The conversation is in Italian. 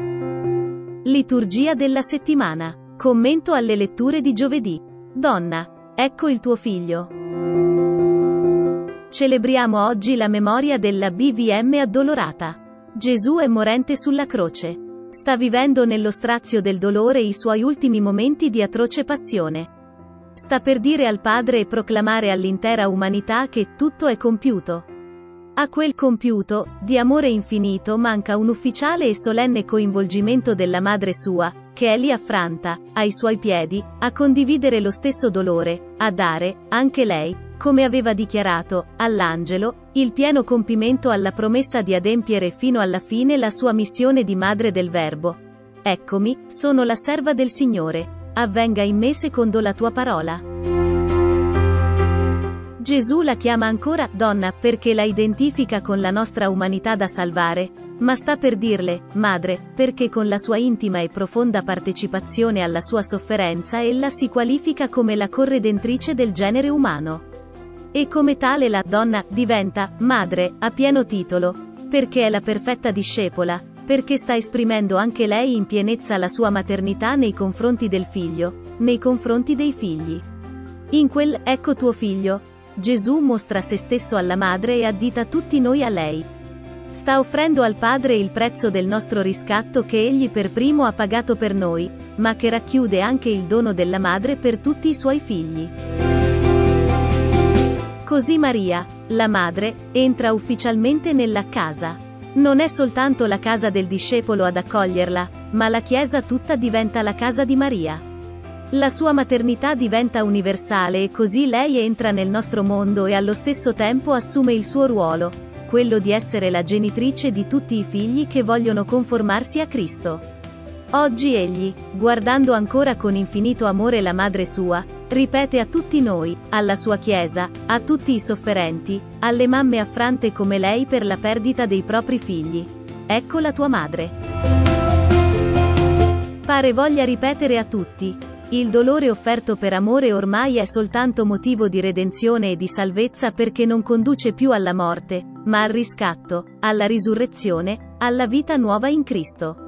Liturgia della settimana. Commento alle letture di giovedì. Donna, ecco il tuo figlio. Celebriamo oggi la memoria della BVM addolorata. Gesù è morente sulla croce. Sta vivendo nello strazio del dolore i suoi ultimi momenti di atroce passione. Sta per dire al Padre e proclamare all'intera umanità che tutto è compiuto. A quel compiuto, di amore infinito manca un ufficiale e solenne coinvolgimento della madre sua, che è lì affranta, ai suoi piedi, a condividere lo stesso dolore, a dare, anche lei, come aveva dichiarato, all'angelo, il pieno compimento alla promessa di adempiere fino alla fine la sua missione di madre del Verbo. Eccomi, sono la serva del Signore. Avvenga in me secondo la tua parola. Gesù la chiama ancora donna perché la identifica con la nostra umanità da salvare, ma sta per dirle, madre, perché con la sua intima e profonda partecipazione alla sua sofferenza ella si qualifica come la corredentrice del genere umano. E come tale la donna diventa madre a pieno titolo, perché è la perfetta discepola, perché sta esprimendo anche lei in pienezza la sua maternità nei confronti del figlio, nei confronti dei figli. In quel ecco tuo figlio, Gesù mostra se stesso alla madre e addita tutti noi a lei. Sta offrendo al Padre il prezzo del nostro riscatto che egli per primo ha pagato per noi, ma che racchiude anche il dono della madre per tutti i suoi figli. Così Maria, la madre, entra ufficialmente nella casa. Non è soltanto la casa del discepolo ad accoglierla, ma la Chiesa tutta diventa la casa di Maria. La sua maternità diventa universale e così lei entra nel nostro mondo e allo stesso tempo assume il suo ruolo, quello di essere la genitrice di tutti i figli che vogliono conformarsi a Cristo. Oggi egli, guardando ancora con infinito amore la madre sua, ripete a tutti noi, alla sua Chiesa, a tutti i sofferenti, alle mamme affrante come lei per la perdita dei propri figli. Ecco la tua madre. Pare voglia ripetere a tutti, il dolore offerto per amore ormai è soltanto motivo di redenzione e di salvezza perché non conduce più alla morte, ma al riscatto, alla risurrezione, alla vita nuova in Cristo.